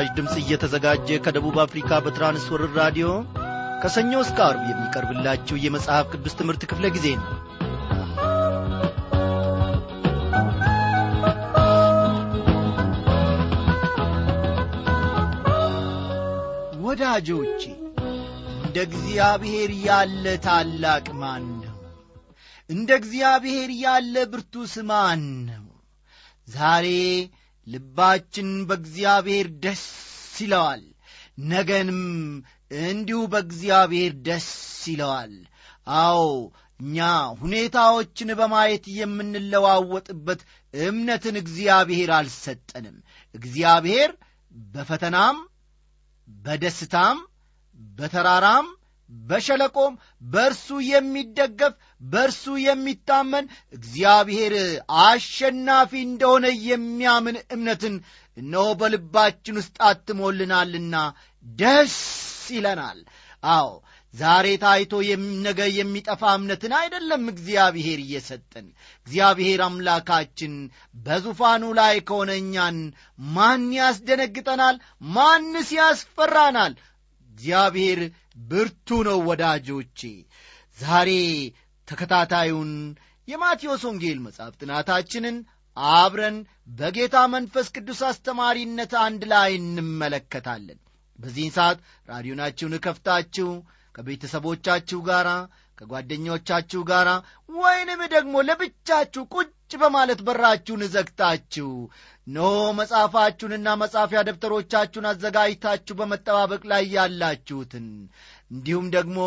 ይህ ምስራች ድምፅ እየተዘጋጀ ከደቡብ አፍሪካ በትራንስወርር ራዲዮ ከሰኞ እስከ አርብ የሚቀርብላችሁ የመጽሐፍ ቅዱስ ትምህርት ክፍለ ጊዜ ነው። ወዳጆቼ እንደ እግዚአብሔር ያለ ታላቅ ማን ነው እንደ እግዚአብሔር ያለ ብርቱስ ማን ነው ዛሬ ልባችን በእግዚአብሔር ደስ ይለዋል። ነገንም እንዲሁ በእግዚአብሔር ደስ ይለዋል። አዎ እኛ ሁኔታዎችን በማየት የምንለዋወጥበት እምነትን እግዚአብሔር አልሰጠንም። እግዚአብሔር በፈተናም በደስታም በተራራም በሸለቆም በእርሱ የሚደገፍ በእርሱ የሚታመን እግዚአብሔር አሸናፊ እንደሆነ የሚያምን እምነትን እነሆ በልባችን ውስጥ አትሞልናልና ደስ ይለናል። አዎ ዛሬ ታይቶ ነገ የሚጠፋ እምነትን አይደለም እግዚአብሔር እየሰጠን። እግዚአብሔር አምላካችን በዙፋኑ ላይ ከሆነ እኛን ማን ያስደነግጠናል? ማንስ ያስፈራናል? እግዚአብሔር ብርቱ ነው ወዳጆቼ። ዛሬ ተከታታዩን የማቴዎስ ወንጌል መጽሐፍ ጥናታችንን አብረን በጌታ መንፈስ ቅዱስ አስተማሪነት አንድ ላይ እንመለከታለን። በዚህን ሰዓት ራዲዮናችሁን እከፍታችሁ ከቤተሰቦቻችሁ ጋር ከጓደኞቻችሁ ጋር ወይንም ደግሞ ለብቻችሁ ቁጭ በማለት በራችሁን ዘግታችሁ ኖ መጽሐፋችሁንና መጻፊያ ደብተሮቻችሁን አዘጋጅታችሁ በመጠባበቅ ላይ ያላችሁትን እንዲሁም ደግሞ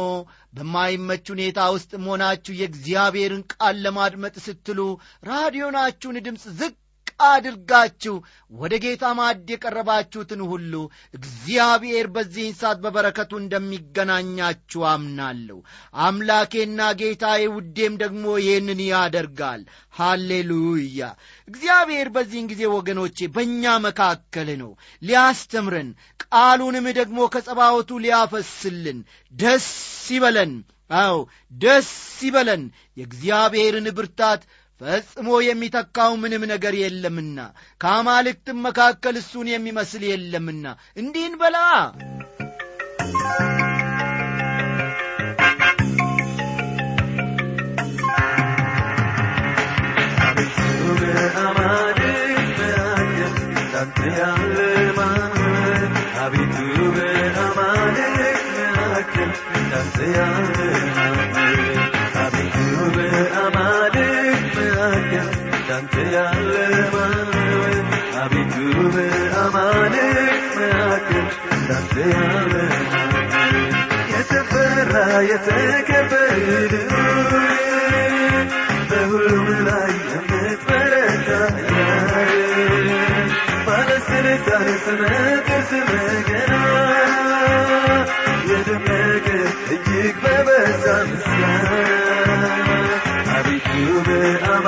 በማይመች ሁኔታ ውስጥ መሆናችሁ የእግዚአብሔርን ቃል ለማድመጥ ስትሉ ራዲዮናችሁን ድምፅ ዝቅ አድርጋችሁ ወደ ጌታ ማድ የቀረባችሁትን ሁሉ እግዚአብሔር በዚህን ሰዓት በበረከቱ እንደሚገናኛችሁ አምናለሁ። አምላኬና ጌታዬ ውዴም ደግሞ ይህንን ያደርጋል። ሃሌሉያ! እግዚአብሔር በዚህን ጊዜ ወገኖቼ በእኛ መካከል ነው። ሊያስተምረን ቃሉንም ደግሞ ከጸባወቱ ሊያፈስልን ደስ ይበለን። አዎ ደስ ይበለን። የእግዚአብሔርን ብርታት ፈጽሞ የሚተካው ምንም ነገር የለምና ከአማልክትም መካከል እሱን የሚመስል የለምና። እንዲህን በላ። አቤቱ በአማልክ መካከል እንዳንተ እንዳንተ ያለ ማን አቤቱ በአማልክ መካከል እንዳንተ ያለ የተፈራ የተከበረ በሁሉም ላይ የምትበረታ ባለስልጣን ስመጥር ስመገና የደመቀ እጅግ በበዛ ምስጋና አቤቱ መካከል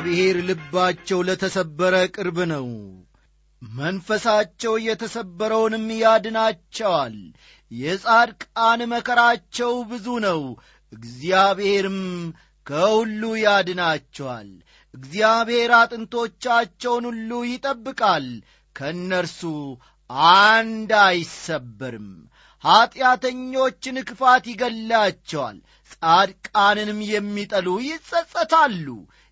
እግዚአብሔር ልባቸው ለተሰበረ ቅርብ ነው። መንፈሳቸው የተሰበረውንም ያድናቸዋል። የጻድቃን መከራቸው ብዙ ነው። እግዚአብሔርም ከሁሉ ያድናቸዋል። እግዚአብሔር አጥንቶቻቸውን ሁሉ ይጠብቃል። ከእነርሱ አንድ አይሰበርም። ኀጢአተኞችን ክፋት ይገላቸዋል ጻድቃንንም የሚጠሉ ይጸጸታሉ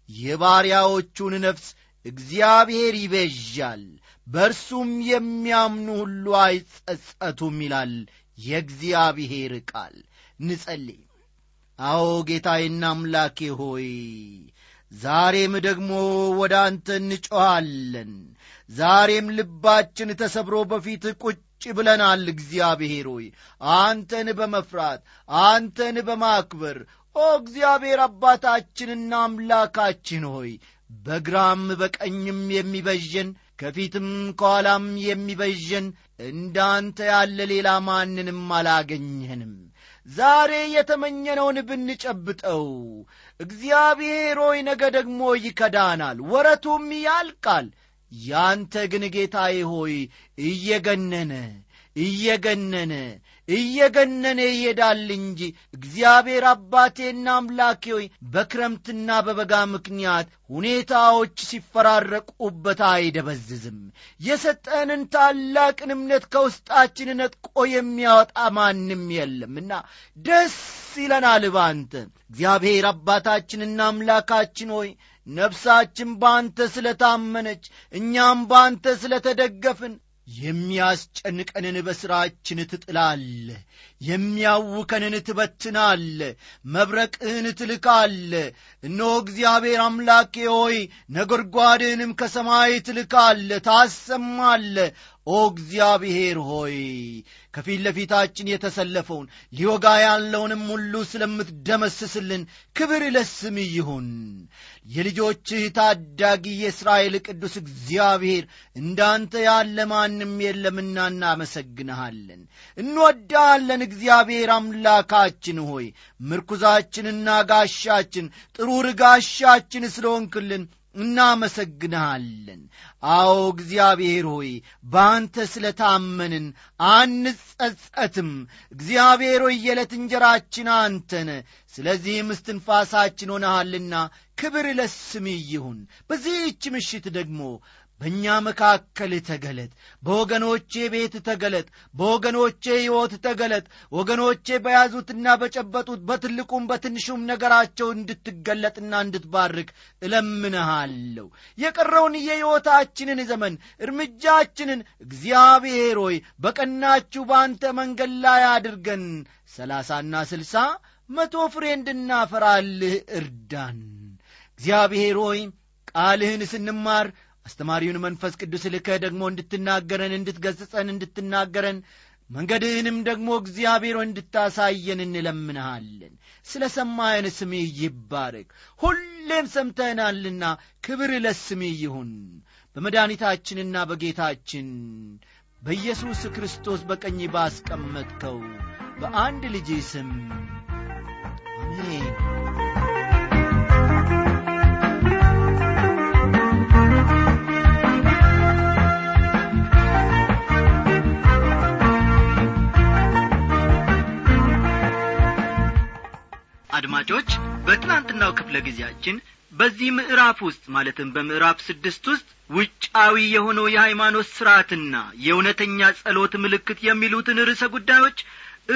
የባሪያዎቹን ነፍስ እግዚአብሔር ይቤዣል በእርሱም የሚያምኑ ሁሉ አይጸጸቱም ይላል የእግዚአብሔር ቃል። ንጸልይ። አዎ ጌታዬና አምላኬ ሆይ ዛሬም ደግሞ ወደ አንተ እንጮኻለን። ዛሬም ልባችን ተሰብሮ በፊት ቁጭ ብለናል። እግዚአብሔር ሆይ አንተን በመፍራት አንተን በማክበር ኦ እግዚአብሔር አባታችንና አምላካችን ሆይ በግራም በቀኝም የሚበዥን ከፊትም ከኋላም የሚበዥን እንዳንተ ያለ ሌላ ማንንም አላገኘንም። ዛሬ የተመኘነውን ብንጨብጠው እግዚአብሔር ሆይ ነገ ደግሞ ይከዳናል ወረቱም ያልቃል። ያንተ ግን ጌታዬ ሆይ እየገነነ እየገነነ እየገነነ ይሄዳል እንጂ እግዚአብሔር አባቴና አምላኬ ሆይ በክረምትና በበጋ ምክንያት ሁኔታዎች ሲፈራረቁበት አይደበዝዝም። የሰጠንን ታላቅን እምነት ከውስጣችን ነጥቆ የሚያወጣ ማንም የለምና ደስ ይለናል ባንተ። እግዚአብሔር አባታችንና አምላካችን ሆይ ነፍሳችን በአንተ ስለ ታመነች እኛም በአንተ ስለ ተደገፍን የሚያስጨንቀንን በሥራችን ትጥላለ የሚያውከንን ትበትናለ መብረቅህን ትልካለ እነሆ እግዚአብሔር አምላኬ ሆይ ነጎድጓድህንም ከሰማይ ትልካለ ታሰማለ ኦ እግዚአብሔር ሆይ ከፊት ለፊታችን የተሰለፈውን ሊወጋ ያለውንም ሁሉ ስለምትደመስስልን ክብር ለስም ይሁን። የልጆችህ ታዳጊ የእስራኤል ቅዱስ እግዚአብሔር እንዳንተ ያለ ማንም የለምና እናመሰግንሃለን። እንወዳለን እግዚአብሔር አምላካችን ሆይ። ምርኩዛችንና ጋሻችን ጥሩር ጋሻችን ስለሆንክልን እናመሰግንሃለን። አዎ እግዚአብሔር ሆይ በአንተ ስለ ታመንን አንጸጸትም። እግዚአብሔር ሆይ የዕለት እንጀራችን አንተነ ስለዚህም እስትንፋሳችን ሆነሃልና ክብር ለስም ይሁን። በዚህች ምሽት ደግሞ በእኛ መካከል ተገለጥ በወገኖቼ ቤት ተገለጥ በወገኖቼ ሕይወት ተገለጥ ወገኖቼ በያዙትና በጨበጡት በትልቁም በትንሹም ነገራቸው እንድትገለጥና እንድትባርክ እለምንሃለሁ። የቀረውን የሕይወታችንን ዘመን እርምጃችንን እግዚአብሔር ሆይ በቀናችሁ በአንተ መንገድ ላይ አድርገን። ሰላሳና ስልሳ መቶ ፍሬ እንድናፈራልህ እርዳን። እግዚአብሔር ሆይ ቃልህን ስንማር አስተማሪውን መንፈስ ቅዱስ ልከህ ደግሞ እንድትናገረን እንድትገጽጸን እንድትናገረን መንገድህንም ደግሞ እግዚአብሔር እንድታሳየን እንለምንሃለን። ስለ ሰማየን ስምህ ይባረክ። ሁሌም ሰምተናልና ክብር ለስምህ ይሁን። በመድኃኒታችንና በጌታችን በኢየሱስ ክርስቶስ በቀኝ ባስቀመጥከው በአንድ ልጅ ስም አሜን አድማጮች በትናንትናው ክፍለ ጊዜያችን በዚህ ምዕራፍ ውስጥ ማለትም በምዕራፍ ስድስት ውስጥ ውጫዊ የሆነው የሃይማኖት ሥርዓትና የእውነተኛ ጸሎት ምልክት የሚሉትን ርዕሰ ጉዳዮች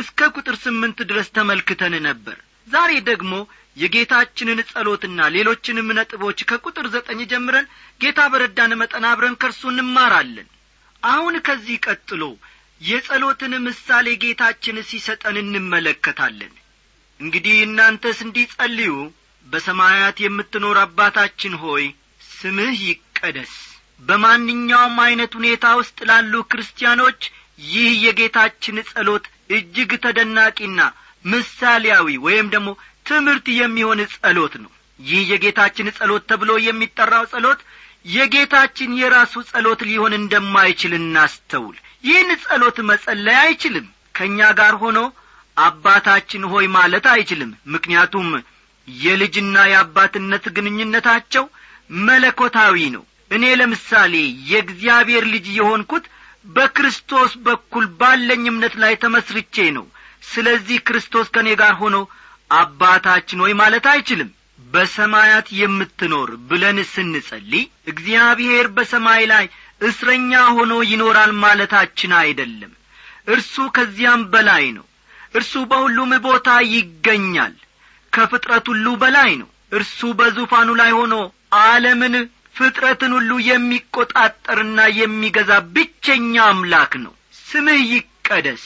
እስከ ቁጥር ስምንት ድረስ ተመልክተን ነበር። ዛሬ ደግሞ የጌታችንን ጸሎትና ሌሎችንም ነጥቦች ከቁጥር ዘጠኝ ጀምረን ጌታ በረዳን መጠን አብረን ከእርሱ እንማራለን። አሁን ከዚህ ቀጥሎ የጸሎትን ምሳሌ ጌታችን ሲሰጠን እንመለከታለን እንግዲህ እናንተስ እንዲጸልዩ በሰማያት የምትኖር አባታችን ሆይ ስምህ ይቀደስ። በማንኛውም ዐይነት ሁኔታ ውስጥ ላሉ ክርስቲያኖች ይህ የጌታችን ጸሎት እጅግ ተደናቂና ምሳሌያዊ ወይም ደግሞ ትምህርት የሚሆን ጸሎት ነው። ይህ የጌታችን ጸሎት ተብሎ የሚጠራው ጸሎት የጌታችን የራሱ ጸሎት ሊሆን እንደማይችል እናስተውል። ይህን ጸሎት መጸለይ አይችልም። ከእኛ ጋር ሆኖ አባታችን ሆይ ማለት አይችልም። ምክንያቱም የልጅና የአባትነት ግንኙነታቸው መለኮታዊ ነው። እኔ ለምሳሌ የእግዚአብሔር ልጅ የሆንኩት በክርስቶስ በኩል ባለኝ እምነት ላይ ተመስርቼ ነው። ስለዚህ ክርስቶስ ከእኔ ጋር ሆኖ አባታችን ሆይ ማለት አይችልም። በሰማያት የምትኖር ብለን ስንጸልይ እግዚአብሔር በሰማይ ላይ እስረኛ ሆኖ ይኖራል ማለታችን አይደለም። እርሱ ከዚያም በላይ ነው እርሱ በሁሉም ቦታ ይገኛል። ከፍጥረት ሁሉ በላይ ነው። እርሱ በዙፋኑ ላይ ሆኖ ዓለምን ፍጥረትን ሁሉ የሚቈጣጠርና የሚገዛ ብቸኛ አምላክ ነው። ስምህ ይቀደስ።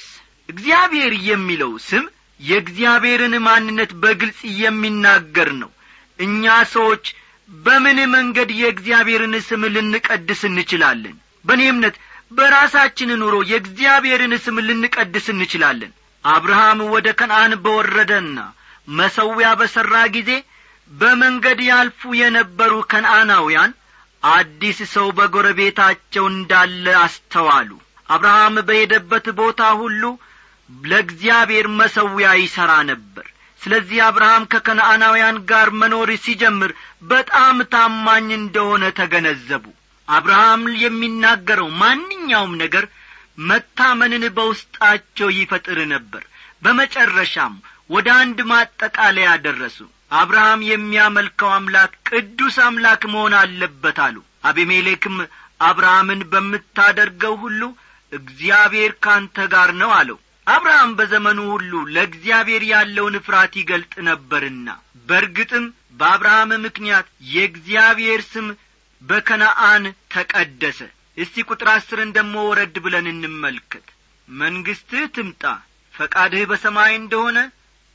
እግዚአብሔር የሚለው ስም የእግዚአብሔርን ማንነት በግልጽ የሚናገር ነው። እኛ ሰዎች በምን መንገድ የእግዚአብሔርን ስም ልንቀድስ እንችላለን? በእኔ እምነት በራሳችን ኑሮ የእግዚአብሔርን ስም ልንቀድስ እንችላለን አብርሃም ወደ ከነአን በወረደና መሰዊያ በሠራ ጊዜ በመንገድ ያልፉ የነበሩ ከነአናውያን አዲስ ሰው በጎረቤታቸው እንዳለ አስተዋሉ። አብርሃም በሄደበት ቦታ ሁሉ ለእግዚአብሔር መሰዊያ ይሠራ ነበር። ስለዚህ አብርሃም ከከነአናውያን ጋር መኖር ሲጀምር በጣም ታማኝ እንደሆነ ተገነዘቡ። አብርሃም የሚናገረው ማንኛውም ነገር መታመንን በውስጣቸው ይፈጥር ነበር። በመጨረሻም ወደ አንድ ማጠቃለያ ደረሱ። አብርሃም የሚያመልከው አምላክ ቅዱስ አምላክ መሆን አለበት አሉ። አቤሜሌክም አብርሃምን በምታደርገው ሁሉ እግዚአብሔር ካንተ ጋር ነው አለው። አብርሃም በዘመኑ ሁሉ ለእግዚአብሔር ያለውን ፍርሃት ይገልጥ ነበርና በርግጥም በአብርሃም ምክንያት የእግዚአብሔር ስም በከነአን ተቀደሰ እስቲ ቁጥር አስርን ደሞ ወረድ ብለን እንመልከት። መንግሥትህ ትምጣ ፈቃድህ በሰማይ እንደሆነ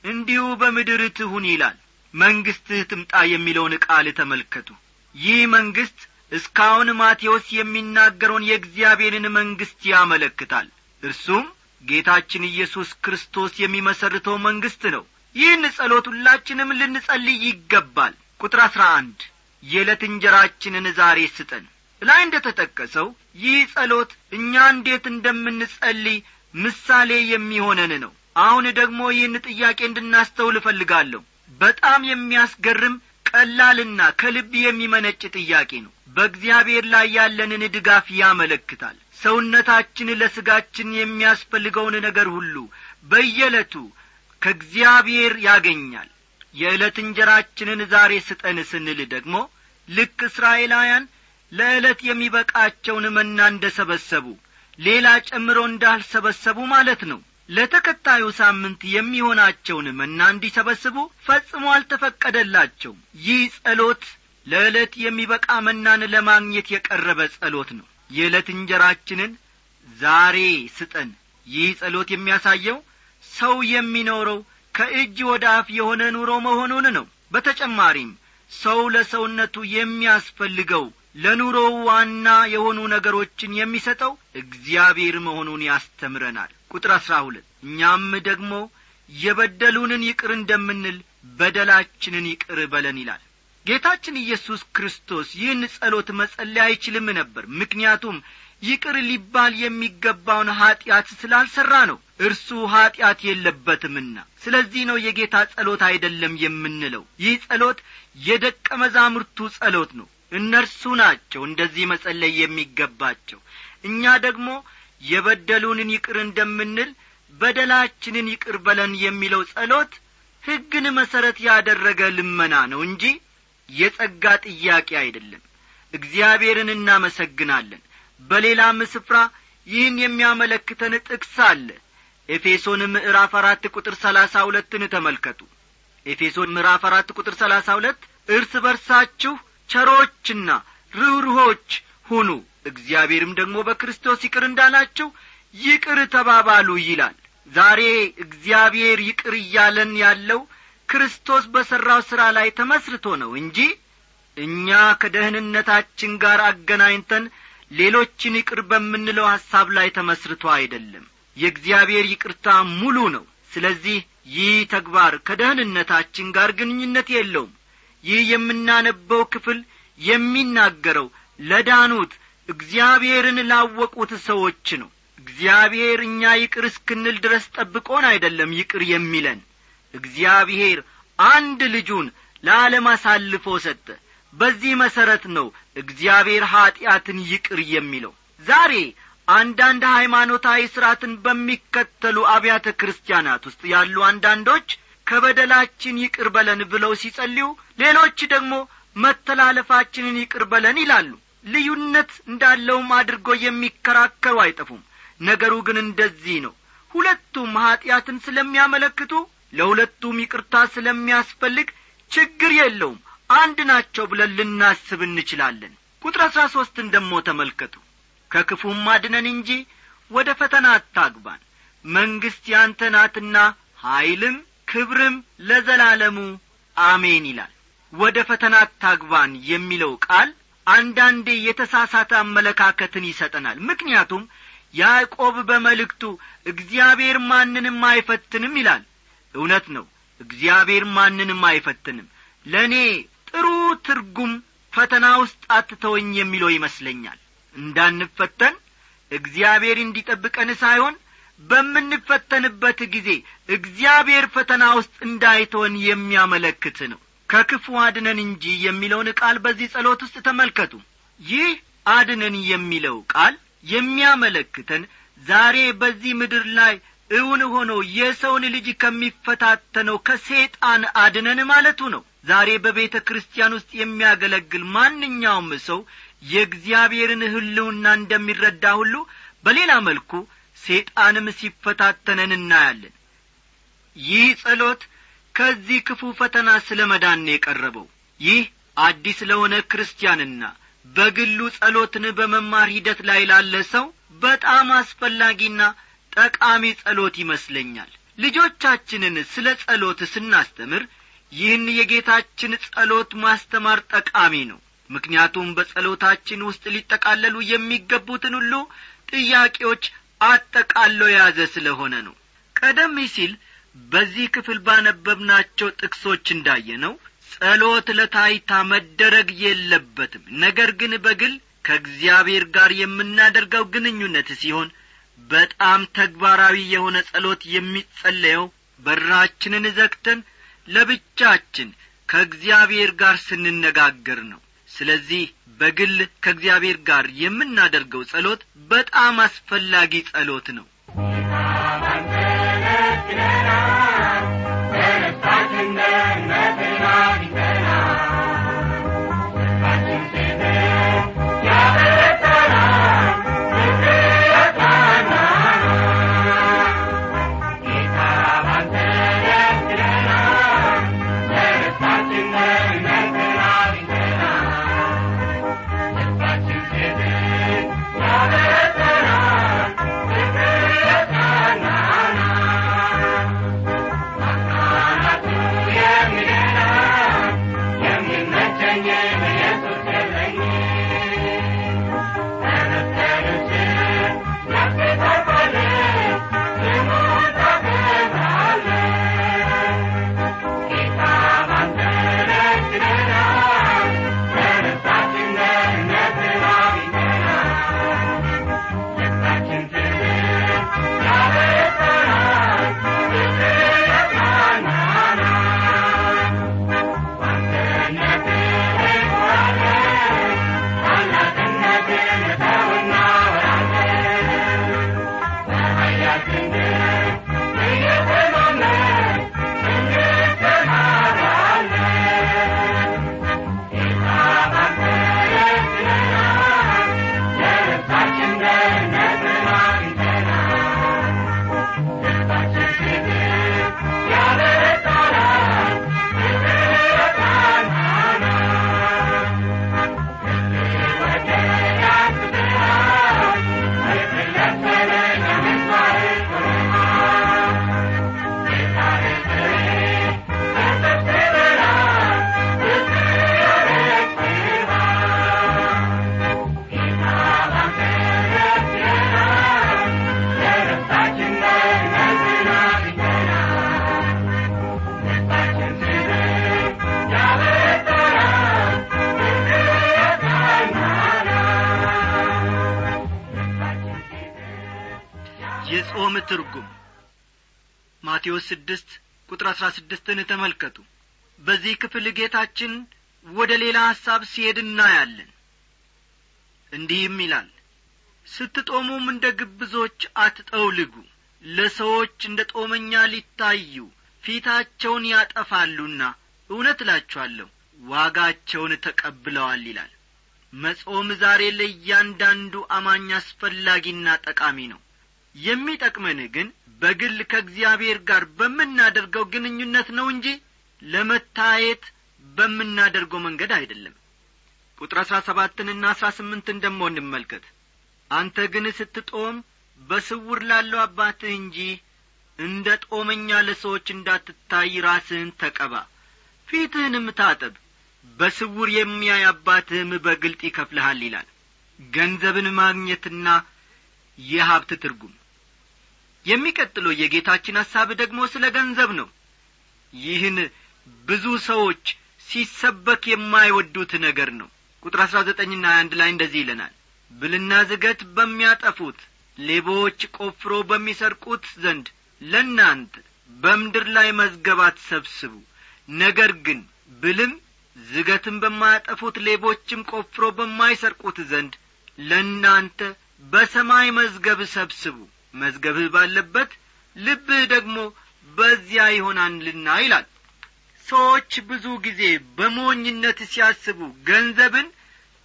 እንዲሁ በምድር ትሁን ይላል። መንግሥትህ ትምጣ የሚለውን ቃል ተመልከቱ። ይህ መንግሥት እስካሁን ማቴዎስ የሚናገረውን የእግዚአብሔርን መንግሥት ያመለክታል። እርሱም ጌታችን ኢየሱስ ክርስቶስ የሚመሰርተው መንግሥት ነው። ይህን ጸሎት ሁላችንም ልንጸልይ ይገባል። ቁጥር አሥራ አንድ የዕለት እንጀራችንን ዛሬ ስጠን ላይ እንደ ተጠቀሰው ይህ ጸሎት እኛ እንዴት እንደምንጸልይ ምሳሌ የሚሆነን ነው። አሁን ደግሞ ይህን ጥያቄ እንድናስተውል እፈልጋለሁ። በጣም የሚያስገርም ቀላልና ከልብ የሚመነጭ ጥያቄ ነው። በእግዚአብሔር ላይ ያለንን ድጋፍ ያመለክታል። ሰውነታችን ለሥጋችን የሚያስፈልገውን ነገር ሁሉ በየዕለቱ ከእግዚአብሔር ያገኛል። የዕለት እንጀራችንን ዛሬ ስጠን ስንል ደግሞ ልክ እስራኤላውያን ለዕለት የሚበቃቸውን መና እንደ ሰበሰቡ ሌላ ጨምሮ እንዳልሰበሰቡ ማለት ነው። ለተከታዩ ሳምንት የሚሆናቸውን መና እንዲሰበስቡ ፈጽሞ አልተፈቀደላቸውም። ይህ ጸሎት ለዕለት የሚበቃ መናን ለማግኘት የቀረበ ጸሎት ነው። የዕለት እንጀራችንን ዛሬ ስጠን። ይህ ጸሎት የሚያሳየው ሰው የሚኖረው ከእጅ ወደ አፍ የሆነ ኑሮ መሆኑን ነው። በተጨማሪም ሰው ለሰውነቱ የሚያስፈልገው ለኑሮው ዋና የሆኑ ነገሮችን የሚሰጠው እግዚአብሔር መሆኑን ያስተምረናል። ቁጥር አሥራ ሁለት እኛም ደግሞ የበደሉንን ይቅር እንደምንል በደላችንን ይቅር በለን ይላል። ጌታችን ኢየሱስ ክርስቶስ ይህን ጸሎት መጸለይ አይችልም ነበር። ምክንያቱም ይቅር ሊባል የሚገባውን ኀጢአት ስላልሠራ ነው። እርሱ ኀጢአት የለበትምና ስለዚህ ነው የጌታ ጸሎት አይደለም የምንለው። ይህ ጸሎት የደቀ መዛሙርቱ ጸሎት ነው እነርሱ ናቸው እንደዚህ መጸለይ የሚገባቸው። እኛ ደግሞ የበደሉንን ይቅር እንደምንል በደላችንን ይቅር በለን የሚለው ጸሎት ሕግን መሠረት ያደረገ ልመና ነው እንጂ የጸጋ ጥያቄ አይደለም። እግዚአብሔርን እናመሰግናለን። በሌላም ስፍራ ይህን የሚያመለክተን ጥቅስ አለ። ኤፌሶን ምዕራፍ አራት ቁጥር ሰላሳ ሁለትን ተመልከቱ። ኤፌሶን ምዕራፍ አራት ቁጥር ሰላሳ ሁለት እርስ በርሳችሁ ቸሮችና ርኅሩሆች ሁኑ። እግዚአብሔርም ደግሞ በክርስቶስ ይቅር እንዳላችሁ ይቅር ተባባሉ ይላል። ዛሬ እግዚአብሔር ይቅር እያለን ያለው ክርስቶስ በሠራው ሥራ ላይ ተመስርቶ ነው እንጂ እኛ ከደህንነታችን ጋር አገናኝተን ሌሎችን ይቅር በምንለው ሐሳብ ላይ ተመስርቶ አይደለም። የእግዚአብሔር ይቅርታ ሙሉ ነው። ስለዚህ ይህ ተግባር ከደህንነታችን ጋር ግንኙነት የለውም ይህ የምናነበው ክፍል የሚናገረው ለዳኑት እግዚአብሔርን ላወቁት ሰዎች ነው። እግዚአብሔር እኛ ይቅር እስክንል ድረስ ጠብቆን አይደለም ይቅር የሚለን። እግዚአብሔር አንድ ልጁን ለዓለም አሳልፎ ሰጠ። በዚህ መሠረት ነው እግዚአብሔር ኀጢአትን ይቅር የሚለው። ዛሬ አንዳንድ ሃይማኖታዊ ሥርዓትን በሚከተሉ አብያተ ክርስቲያናት ውስጥ ያሉ አንዳንዶች ከበደላችን ይቅር በለን ብለው ሲጸልዩ ሌሎች ደግሞ መተላለፋችንን ይቅር በለን ይላሉ። ልዩነት እንዳለውም አድርጎ የሚከራከሩ አይጠፉም። ነገሩ ግን እንደዚህ ነው። ሁለቱም ኀጢአትን ስለሚያመለክቱ ለሁለቱም ይቅርታ ስለሚያስፈልግ ችግር የለውም። አንድ ናቸው ብለን ልናስብ እንችላለን። ቁጥር አሥራ ሦስትን ደሞ ተመልከቱ። ከክፉም አድነን እንጂ ወደ ፈተና አታግባን። መንግሥት ያንተ ናትና ኀይልም ክብርም ለዘላለሙ አሜን ይላል። ወደ ፈተና አታግባን የሚለው ቃል አንዳንዴ የተሳሳተ አመለካከትን ይሰጠናል። ምክንያቱም ያዕቆብ በመልእክቱ እግዚአብሔር ማንንም አይፈትንም ይላል። እውነት ነው። እግዚአብሔር ማንንም አይፈትንም ለእኔ ጥሩ ትርጉም ፈተና ውስጥ አትተወኝ የሚለው ይመስለኛል። እንዳንፈተን እግዚአብሔር እንዲጠብቀን ሳይሆን በምንፈተንበት ጊዜ እግዚአብሔር ፈተና ውስጥ እንዳይተወን የሚያመለክት ነው። ከክፉ አድነን እንጂ የሚለውን ቃል በዚህ ጸሎት ውስጥ ተመልከቱ። ይህ አድነን የሚለው ቃል የሚያመለክተን ዛሬ በዚህ ምድር ላይ እውን ሆኖ የሰውን ልጅ ከሚፈታተነው ከሴጣን አድነን ማለቱ ነው። ዛሬ በቤተ ክርስቲያን ውስጥ የሚያገለግል ማንኛውም ሰው የእግዚአብሔርን ህልውና እንደሚረዳ ሁሉ በሌላ መልኩ ሴጣንም ሲፈታተነን እናያለን። ይህ ጸሎት ከዚህ ክፉ ፈተና ስለ መዳን የቀረበው። ይህ አዲስ ለሆነ ክርስቲያንና በግሉ ጸሎትን በመማር ሂደት ላይ ላለ ሰው በጣም አስፈላጊና ጠቃሚ ጸሎት ይመስለኛል። ልጆቻችንን ስለ ጸሎት ስናስተምር ይህን የጌታችን ጸሎት ማስተማር ጠቃሚ ነው። ምክንያቱም በጸሎታችን ውስጥ ሊጠቃለሉ የሚገቡትን ሁሉ ጥያቄዎች አጠቃሎ የያዘ ስለሆነ ነው። ቀደም ሲል በዚህ ክፍል ባነበብናቸው ጥቅሶች እንዳየ ነው ጸሎት ለታይታ መደረግ የለበትም። ነገር ግን በግል ከእግዚአብሔር ጋር የምናደርገው ግንኙነት ሲሆን በጣም ተግባራዊ የሆነ ጸሎት የሚጸለየው በራችንን ዘግተን ለብቻችን ከእግዚአብሔር ጋር ስንነጋገር ነው። ስለዚህ በግል ከእግዚአብሔር ጋር የምናደርገው ጸሎት በጣም አስፈላጊ ጸሎት ነው ትርጉም። ማቴዎስ ስድስት ቁጥር አሥራ ስድስትን ተመልከቱ። በዚህ ክፍል ጌታችን ወደ ሌላ ሐሳብ ሲሄድ እናያለን። እንዲህም ይላል ስትጦሙም እንደ ግብዞች አትጠውልጉ ለሰዎች እንደ ጦመኛ ሊታዩ ፊታቸውን ያጠፋሉና እውነት እላችኋለሁ ዋጋቸውን ተቀብለዋል ይላል። መጾም ዛሬ ለእያንዳንዱ አማኝ አስፈላጊና ጠቃሚ ነው የሚጠቅመን ግን በግል ከእግዚአብሔር ጋር በምናደርገው ግንኙነት ነው እንጂ ለመታየት በምናደርገው መንገድ አይደለም። ቁጥር አሥራ ሰባትንና አሥራ ስምንትን ደሞ እንመልከት። አንተ ግን ስትጦም በስውር ላለው አባትህ እንጂ እንደ ጦመኛ ለሰዎች እንዳትታይ ራስህን ተቀባ ፊትህንም ታጠብ በስውር የሚያይ አባትህም በግልጥ ይከፍልሃል ይላል። ገንዘብን ማግኘትና የሀብት ትርጉም የሚቀጥለው የጌታችን ሐሳብ ደግሞ ስለ ገንዘብ ነው። ይህን ብዙ ሰዎች ሲሰበክ የማይወዱት ነገር ነው። ቁጥር አሥራ ዘጠኝና አንድ ላይ እንደዚህ ይለናል። ብልና ዝገት በሚያጠፉት ሌቦች ቆፍሮ በሚሰርቁት ዘንድ ለእናንተ በምድር ላይ መዝገባት ሰብስቡ። ነገር ግን ብልም ዝገትም በማያጠፉት ሌቦችም ቆፍሮ በማይሰርቁት ዘንድ ለእናንተ በሰማይ መዝገብ ሰብስቡ መዝገብህ ባለበት ልብህ ደግሞ በዚያ ይሆናልና ይላል። ሰዎች ብዙ ጊዜ በሞኝነት ሲያስቡ ገንዘብን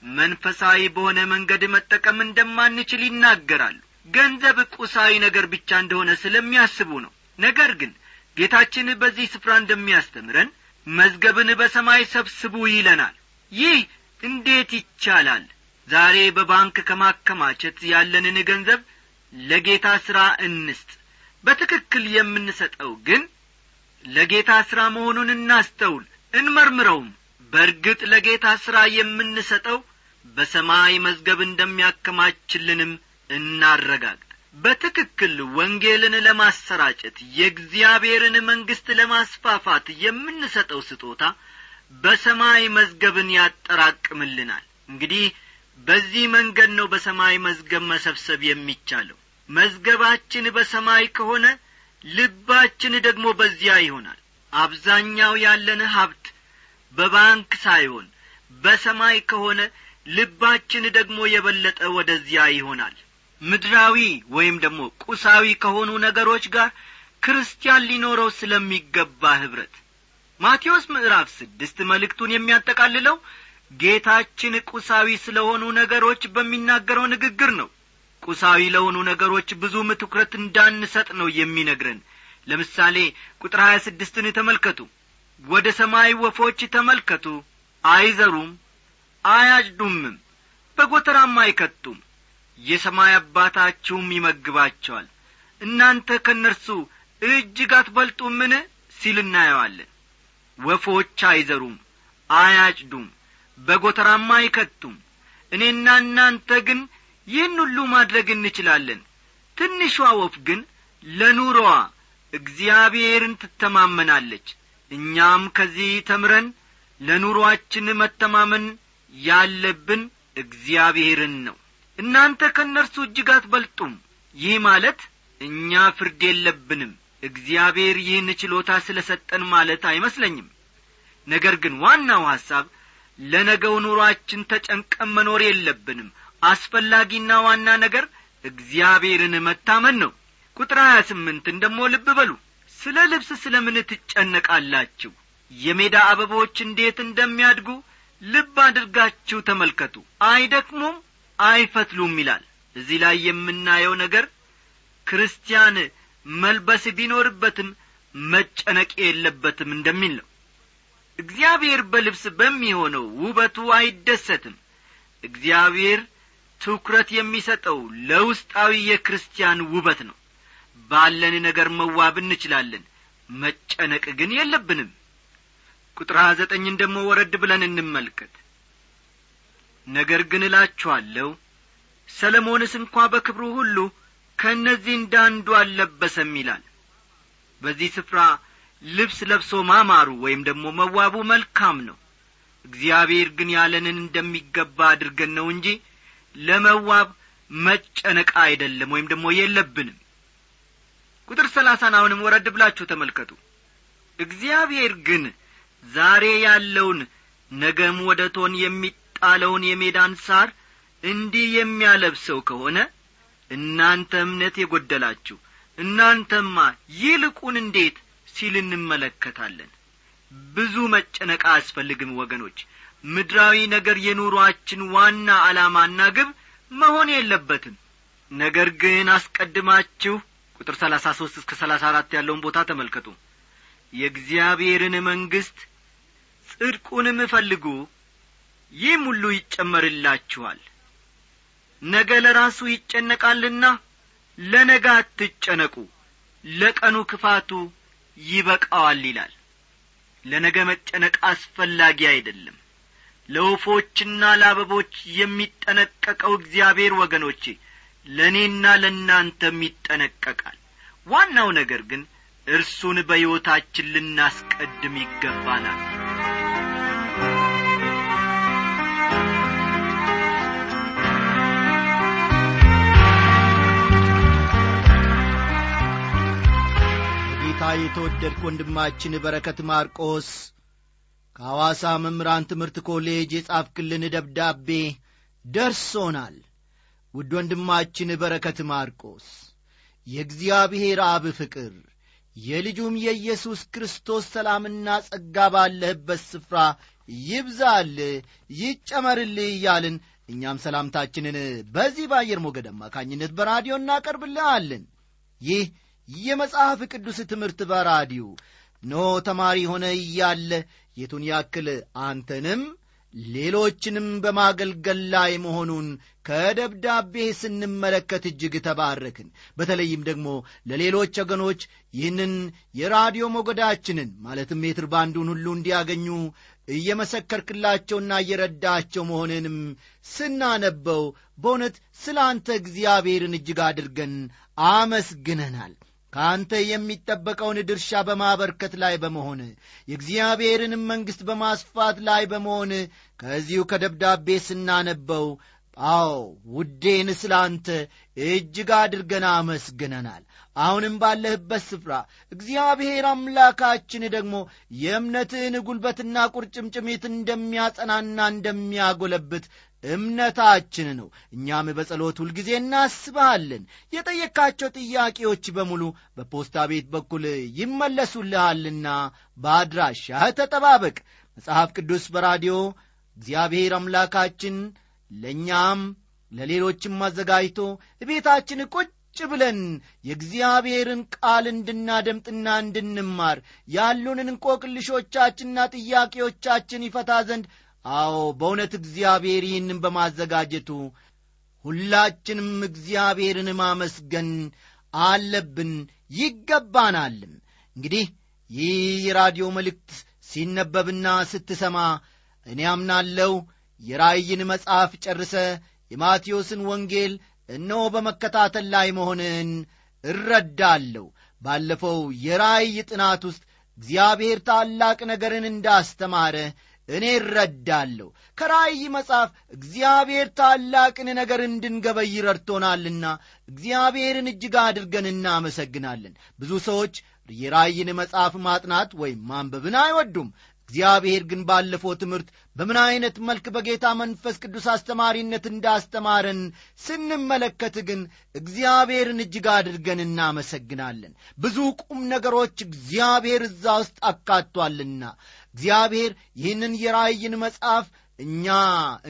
መንፈሳዊ በሆነ መንገድ መጠቀም እንደማንችል ይናገራሉ። ገንዘብ ቁሳዊ ነገር ብቻ እንደሆነ ስለሚያስቡ ነው። ነገር ግን ጌታችን በዚህ ስፍራ እንደሚያስተምረን መዝገብን በሰማይ ሰብስቡ ይለናል። ይህ እንዴት ይቻላል? ዛሬ በባንክ ከማከማቸት ያለንን ገንዘብ ለጌታ ሥራ እንስጥ። በትክክል የምንሰጠው ግን ለጌታ ሥራ መሆኑን እናስተውል እንመርምረውም። በርግጥ ለጌታ ሥራ የምንሰጠው በሰማይ መዝገብ እንደሚያከማችልንም እናረጋግጥ። በትክክል ወንጌልን ለማሰራጨት የእግዚአብሔርን መንግሥት ለማስፋፋት የምንሰጠው ስጦታ በሰማይ መዝገብን ያጠራቅምልናል። እንግዲህ በዚህ መንገድ ነው በሰማይ መዝገብ መሰብሰብ የሚቻለው መዝገባችን በሰማይ ከሆነ ልባችን ደግሞ በዚያ ይሆናል። አብዛኛው ያለን ሀብት በባንክ ሳይሆን በሰማይ ከሆነ ልባችን ደግሞ የበለጠ ወደዚያ ይሆናል። ምድራዊ ወይም ደግሞ ቁሳዊ ከሆኑ ነገሮች ጋር ክርስቲያን ሊኖረው ስለሚገባ ኅብረት ማቴዎስ ምዕራፍ ስድስት መልእክቱን የሚያጠቃልለው ጌታችን ቁሳዊ ስለ ሆኑ ነገሮች በሚናገረው ንግግር ነው ቁሳዊ ለሆኑ ነገሮች ብዙም ትኩረት እንዳንሰጥ ነው የሚነግረን። ለምሳሌ ቁጥር ሀያ ስድስትን ተመልከቱ። ወደ ሰማይ ወፎች ተመልከቱ። አይዘሩም አያጭዱምም በጐተራም አይከቱም። የሰማይ አባታችሁም ይመግባቸዋል። እናንተ ከእነርሱ እጅግ አትበልጡምን? ሲል እናየዋለን። ወፎች አይዘሩም አያጭዱም በጐተራማ አይከቱም። እኔና እናንተ ግን ይህን ሁሉ ማድረግ እንችላለን። ትንሿ ወፍ ግን ለኑሮዋ እግዚአብሔርን ትተማመናለች። እኛም ከዚህ ተምረን ለኑሮአችን መተማመን ያለብን እግዚአብሔርን ነው። እናንተ ከእነርሱ እጅግ አትበልጡም። ይህ ማለት እኛ ፍርድ የለብንም። እግዚአብሔር ይህን ችሎታ ስለ ሰጠን ማለት አይመስለኝም። ነገር ግን ዋናው ሐሳብ ለነገው ኑሮአችን ተጨንቀን መኖር የለብንም አስፈላጊና ዋና ነገር እግዚአብሔርን መታመን ነው። ቁጥር ሀያ ስምንትን ደሞ ልብ በሉ። ስለ ልብስ ስለ ምን ትጨነቃላችሁ? የሜዳ አበቦች እንዴት እንደሚያድጉ ልብ አድርጋችሁ ተመልከቱ። አይደክሙም አይፈትሉም ይላል። እዚህ ላይ የምናየው ነገር ክርስቲያን መልበስ ቢኖርበትም መጨነቅ የለበትም እንደሚል ነው። እግዚአብሔር በልብስ በሚሆነው ውበቱ አይደሰትም። እግዚአብሔር ትኩረት የሚሰጠው ለውስጣዊ የክርስቲያን ውበት ነው። ባለን ነገር መዋብ እንችላለን መጨነቅ ግን የለብንም። ቁጥር ሀያ ዘጠኝን ደሞ ወረድ ብለን እንመልከት። ነገር ግን እላችኋለሁ ሰለሞንስ እንኳ በክብሩ ሁሉ ከእነዚህ እንዳንዱ አልለበሰም ይላል። በዚህ ስፍራ ልብስ ለብሶ ማማሩ ወይም ደግሞ መዋቡ መልካም ነው። እግዚአብሔር ግን ያለንን እንደሚገባ አድርገን ነው እንጂ ለመዋብ መጨነቅ አይደለም ወይም ደግሞ የለብንም። ቁጥር ሰላሳን አሁንም ወረድ ብላችሁ ተመልከቱ። እግዚአብሔር ግን ዛሬ ያለውን ነገም ወደ ቶን የሚጣለውን የሜዳን ሳር እንዲህ የሚያለብሰው ከሆነ እናንተ እምነት የጐደላችሁ እናንተማ ይልቁን እንዴት ሲል እንመለከታለን። ብዙ መጨነቅ አያስፈልግም ወገኖች ምድራዊ ነገር የኑሮአችን ዋና ዓላማና ግብ መሆን የለበትም። ነገር ግን አስቀድማችሁ ቁጥር ሰላሳ ሦስት እስከ ሰላሳ አራት ያለውን ቦታ ተመልከቱ። የእግዚአብሔርን መንግሥት ጽድቁንም እፈልጉ ይህም ሁሉ ይጨመርላችኋል። ነገ ለራሱ ይጨነቃልና ለነገ አትጨነቁ። ለቀኑ ክፋቱ ይበቃዋል ይላል። ለነገ መጨነቅ አስፈላጊ አይደለም ለወፎችና ለአበቦች የሚጠነቀቀው እግዚአብሔር ወገኖቼ ለእኔና ለእናንተም ይጠነቀቃል። ዋናው ነገር ግን እርሱን በሕይወታችን ልናስቀድም ይገባናል። በጌታ የተወደድክ ወንድማችን በረከት ማርቆስ ከሐዋሳ መምህራን ትምህርት ኮሌጅ የጻፍክልን ደብዳቤ ደርሶናል። ውድ ወንድማችን በረከት ማርቆስ የእግዚአብሔር አብ ፍቅር የልጁም የኢየሱስ ክርስቶስ ሰላምና ጸጋ ባለህበት ስፍራ ይብዛል ይጨመርልህ እያልን እኛም ሰላምታችንን በዚህ በአየር ሞገድ አማካኝነት በራዲዮ እናቀርብልሃለን። ይህ የመጽሐፍ ቅዱስ ትምህርት በራዲዮ ኖ ተማሪ ሆነ እያለ የቱን ያክል አንተንም ሌሎችንም በማገልገል ላይ መሆኑን ከደብዳቤ ስንመለከት እጅግ ተባረክን። በተለይም ደግሞ ለሌሎች ወገኖች ይህንን የራዲዮ ሞገዳችንን ማለትም ሜትር ባንዱን ሁሉ እንዲያገኙ እየመሰከርክላቸውና እየረዳቸው መሆንንም ስናነበው በእውነት ስለ አንተ እግዚአብሔርን እጅግ አድርገን አመስግነናል ከአንተ የሚጠበቀውን ድርሻ በማበርከት ላይ በመሆን የእግዚአብሔርንም መንግሥት በማስፋት ላይ በመሆን ከዚሁ ከደብዳቤ ስናነበው አዎ ውዴን ስለ አንተ እጅግ አድርገን አመስግነናል። አሁንም ባለህበት ስፍራ እግዚአብሔር አምላካችን ደግሞ የእምነትህን ጉልበትና ቁርጭምጭሚት እንደሚያጸናና እንደሚያጎለብት እምነታችን ነው። እኛም በጸሎት ሁልጊዜ እናስብሃለን። የጠየካቸው ጥያቄዎች በሙሉ በፖስታ ቤት በኩል ይመለሱልሃልና በአድራሻህ ተጠባበቅ። መጽሐፍ ቅዱስ በራዲዮ እግዚአብሔር አምላካችን ለእኛም ለሌሎችም አዘጋጅቶ ቤታችን ቁጭ ብለን የእግዚአብሔርን ቃል እንድናደምጥና እንድንማር ያሉንን እንቆቅልሾቻችንና ጥያቄዎቻችን ይፈታ ዘንድ አዎ በእውነት እግዚአብሔር ይህንን በማዘጋጀቱ ሁላችንም እግዚአብሔርን ማመስገን አለብን ይገባናልም። እንግዲህ ይህ የራዲዮ መልእክት ሲነበብና ስትሰማ እኔ አምናለው የራእይን መጽሐፍ ጨርሰ የማቴዎስን ወንጌል እነሆ በመከታተል ላይ መሆንን እረዳለሁ። ባለፈው የራእይ ጥናት ውስጥ እግዚአብሔር ታላቅ ነገርን እንዳስተማረ እኔ እረዳለሁ። ከራእይ መጽሐፍ እግዚአብሔር ታላቅን ነገር እንድንገበይ ረድቶናልና እግዚአብሔርን እጅግ አድርገን እናመሰግናለን። ብዙ ሰዎች የራእይን መጽሐፍ ማጥናት ወይም ማንበብን አይወዱም። እግዚአብሔር ግን ባለፈው ትምህርት በምን ዐይነት መልክ በጌታ መንፈስ ቅዱስ አስተማሪነት እንዳስተማረን ስንመለከት ግን እግዚአብሔርን እጅግ አድርገን እናመሰግናለን። ብዙ ቁም ነገሮች እግዚአብሔር እዛ ውስጥ አካቷልና እግዚአብሔር ይህንን የራእይን መጽሐፍ እኛ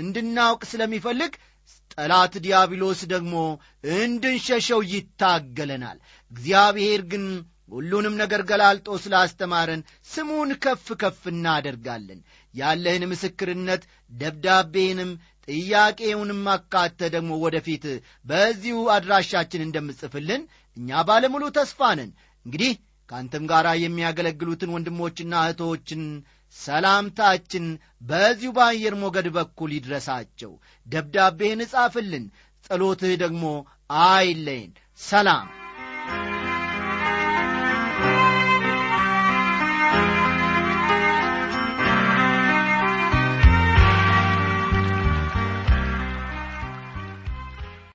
እንድናውቅ ስለሚፈልግ ጠላት ዲያብሎስ ደግሞ እንድንሸሸው ይታገለናል። እግዚአብሔር ግን ሁሉንም ነገር ገላልጦ ስላስተማረን ስሙን ከፍ ከፍ እናደርጋለን። ያለህን ምስክርነት ደብዳቤንም ጥያቄውንም አካተ ደግሞ ወደፊት በዚሁ አድራሻችን እንደምጽፍልን እኛ ባለሙሉ ተስፋ ነን። እንግዲህ ከአንተም ጋር የሚያገለግሉትን ወንድሞችና እህቶችን ሰላምታችን በዚሁ በአየር ሞገድ በኩል ይድረሳቸው። ደብዳቤህን እጻፍልን ጸሎትህ ደግሞ አይለይን ሰላም